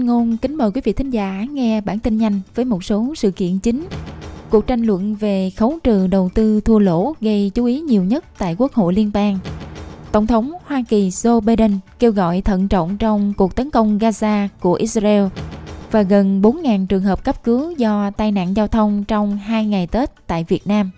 Ngôn kính mời quý vị thính giả nghe bản tin nhanh với một số sự kiện chính. Cuộc tranh luận về khấu trừ đầu tư thua lỗ gây chú ý nhiều nhất tại Quốc hội Liên bang. Tổng thống Hoa Kỳ Joe Biden kêu gọi thận trọng trong cuộc tấn công Gaza của Israel và gần 4.000 trường hợp cấp cứu do tai nạn giao thông trong 2 ngày Tết tại Việt Nam.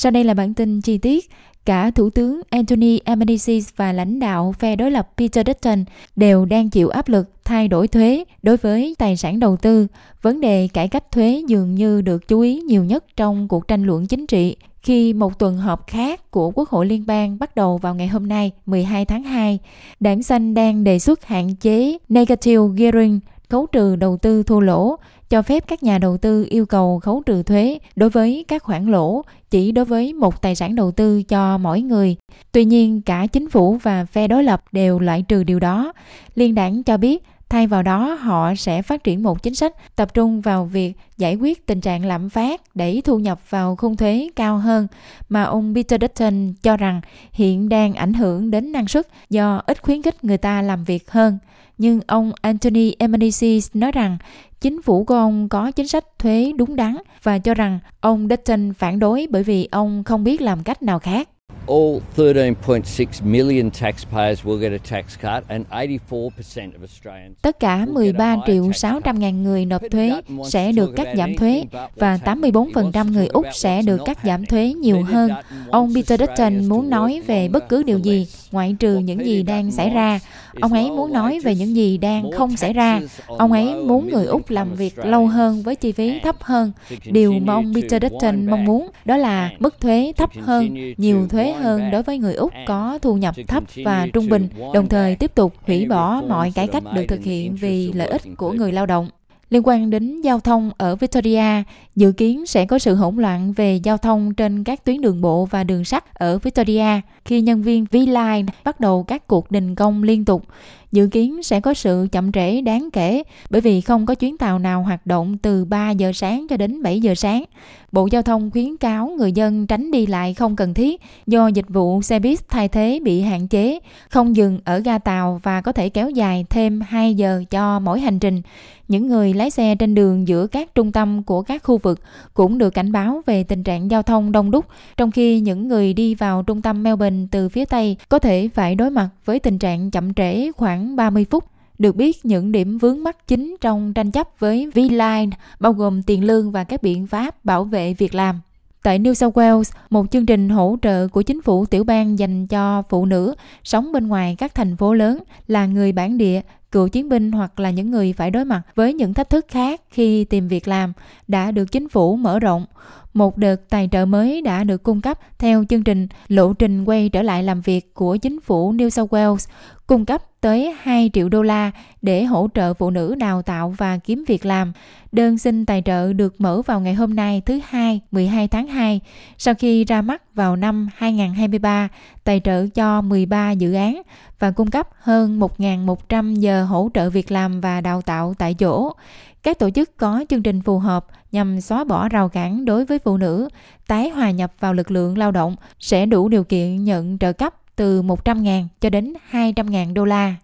Sau đây là bản tin chi tiết. Cả Thủ tướng Anthony Albanese và lãnh đạo phe đối lập Peter Dutton đều đang chịu áp lực thay đổi thuế đối với tài sản đầu tư. Vấn đề cải cách thuế dường như được chú ý nhiều nhất trong cuộc tranh luận chính trị khi một tuần họp khác của Quốc hội Liên bang bắt đầu vào ngày hôm nay 12 tháng 2. Đảng xanh đang đề xuất hạn chế negative gearing khấu trừ đầu tư thua lỗ cho phép các nhà đầu tư yêu cầu khấu trừ thuế đối với các khoản lỗ chỉ đối với một tài sản đầu tư cho mỗi người. Tuy nhiên, cả chính phủ và phe đối lập đều loại trừ điều đó. Liên đảng cho biết Thay vào đó, họ sẽ phát triển một chính sách tập trung vào việc giải quyết tình trạng lạm phát đẩy thu nhập vào khung thuế cao hơn mà ông Peter Dutton cho rằng hiện đang ảnh hưởng đến năng suất do ít khuyến khích người ta làm việc hơn. Nhưng ông Anthony Albanese nói rằng chính phủ của ông có chính sách thuế đúng đắn và cho rằng ông Dutton phản đối bởi vì ông không biết làm cách nào khác. All 13.6 million taxpayers will get a tax cut and 84% of Australians Tất cả 13 triệu 600 ngàn người nộp thuế sẽ được cắt giảm thuế và 84% người Úc sẽ được cắt giảm thuế nhiều hơn. Ông Peter Dutton muốn nói về bất cứ điều gì ngoại trừ những gì đang xảy ra. Ông ấy muốn nói về những gì đang không xảy ra. Ông ấy muốn người Úc làm việc lâu hơn với chi phí thấp hơn. Điều mà ông Peter Dutton mong muốn đó là mức thuế thấp hơn, nhiều thuế hơn đối với người Úc có thu nhập thấp và trung bình, đồng thời tiếp tục hủy bỏ mọi cải cách được thực hiện vì lợi ích của người lao động. Liên quan đến giao thông ở Victoria, dự kiến sẽ có sự hỗn loạn về giao thông trên các tuyến đường bộ và đường sắt ở Victoria khi nhân viên V-Line bắt đầu các cuộc đình công liên tục. Dự kiến sẽ có sự chậm trễ đáng kể bởi vì không có chuyến tàu nào hoạt động từ 3 giờ sáng cho đến 7 giờ sáng. Bộ Giao thông khuyến cáo người dân tránh đi lại không cần thiết do dịch vụ xe buýt thay thế bị hạn chế, không dừng ở ga tàu và có thể kéo dài thêm 2 giờ cho mỗi hành trình. Những người lái xe trên đường giữa các trung tâm của các khu vực cũng được cảnh báo về tình trạng giao thông đông đúc, trong khi những người đi vào trung tâm Melbourne từ phía Tây có thể phải đối mặt với tình trạng chậm trễ khoảng 30 phút. Được biết, những điểm vướng mắc chính trong tranh chấp với V-Line bao gồm tiền lương và các biện pháp bảo vệ việc làm. Tại New South Wales, một chương trình hỗ trợ của chính phủ tiểu bang dành cho phụ nữ sống bên ngoài các thành phố lớn là người bản địa, cựu chiến binh hoặc là những người phải đối mặt với những thách thức khác khi tìm việc làm đã được chính phủ mở rộng. Một đợt tài trợ mới đã được cung cấp theo chương trình lộ trình quay trở lại làm việc của chính phủ New South Wales, cung cấp tới 2 triệu đô la để hỗ trợ phụ nữ đào tạo và kiếm việc làm. Đơn xin tài trợ được mở vào ngày hôm nay thứ hai 12 tháng 2 sau khi ra mắt vào năm 2023 tài trợ cho 13 dự án và cung cấp hơn 1.100 giờ hỗ trợ việc làm và đào tạo tại chỗ. Các tổ chức có chương trình phù hợp nhằm xóa bỏ rào cản đối với phụ nữ, tái hòa nhập vào lực lượng lao động sẽ đủ điều kiện nhận trợ cấp từ 100.000 cho đến 200.000 đô la.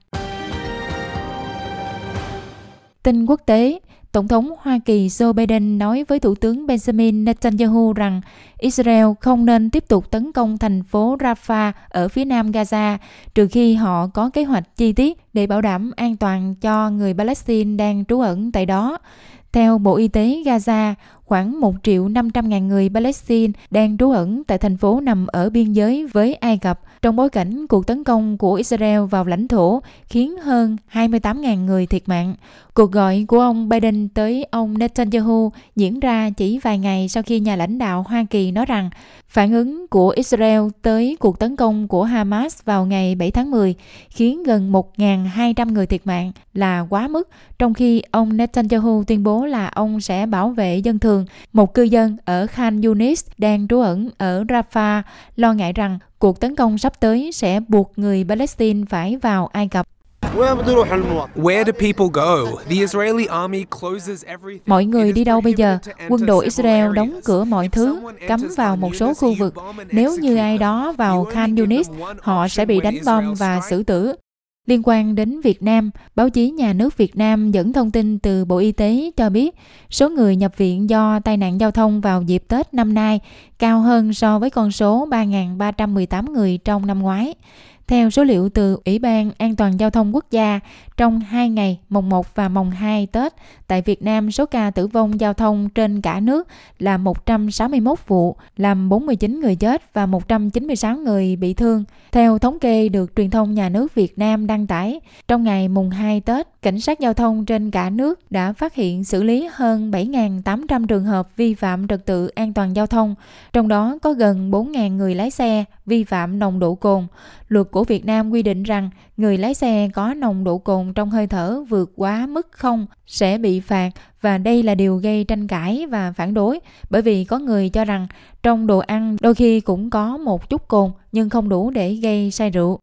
Tin quốc tế, Tổng thống Hoa Kỳ Joe Biden nói với Thủ tướng Benjamin Netanyahu rằng Israel không nên tiếp tục tấn công thành phố Rafah ở phía nam Gaza trừ khi họ có kế hoạch chi tiết để bảo đảm an toàn cho người Palestine đang trú ẩn tại đó. Theo Bộ Y tế Gaza, khoảng 1 triệu 500 ngàn người Palestine đang trú ẩn tại thành phố nằm ở biên giới với Ai Cập trong bối cảnh cuộc tấn công của Israel vào lãnh thổ khiến hơn 28.000 người thiệt mạng. Cuộc gọi của ông Biden tới ông Netanyahu diễn ra chỉ vài ngày sau khi nhà lãnh đạo Hoa Kỳ nói rằng phản ứng của Israel tới cuộc tấn công của Hamas vào ngày 7 tháng 10 khiến gần 1.200 người thiệt mạng là quá mức, trong khi ông Netanyahu tuyên bố là ông sẽ bảo vệ dân thường thường. Một cư dân ở Khan Yunis đang trú ẩn ở Rafah lo ngại rằng cuộc tấn công sắp tới sẽ buộc người Palestine phải vào Ai Cập. Where do people go? The Israeli army closes everything. Mọi người đi đâu bây giờ? Quân đội Israel đóng cửa mọi thứ, cấm vào một số khu vực. Nếu như ai đó vào Khan Yunis, họ sẽ bị đánh bom và xử tử. Liên quan đến Việt Nam, báo chí nhà nước Việt Nam dẫn thông tin từ Bộ Y tế cho biết số người nhập viện do tai nạn giao thông vào dịp Tết năm nay cao hơn so với con số 3.318 người trong năm ngoái. Theo số liệu từ Ủy ban An toàn Giao thông Quốc gia, trong 2 ngày mùng 1 và mùng 2 Tết, tại Việt Nam số ca tử vong giao thông trên cả nước là 161 vụ, làm 49 người chết và 196 người bị thương. Theo thống kê được truyền thông nhà nước Việt Nam đăng tải, trong ngày mùng 2 Tết, cảnh sát giao thông trên cả nước đã phát hiện xử lý hơn 7.800 trường hợp vi phạm trật tự an toàn giao thông, trong đó có gần 4.000 người lái xe vi phạm nồng độ cồn. Luật của Việt Nam quy định rằng người lái xe có nồng độ cồn trong hơi thở vượt quá mức không sẽ bị phạt và đây là điều gây tranh cãi và phản đối bởi vì có người cho rằng trong đồ ăn đôi khi cũng có một chút cồn nhưng không đủ để gây say rượu.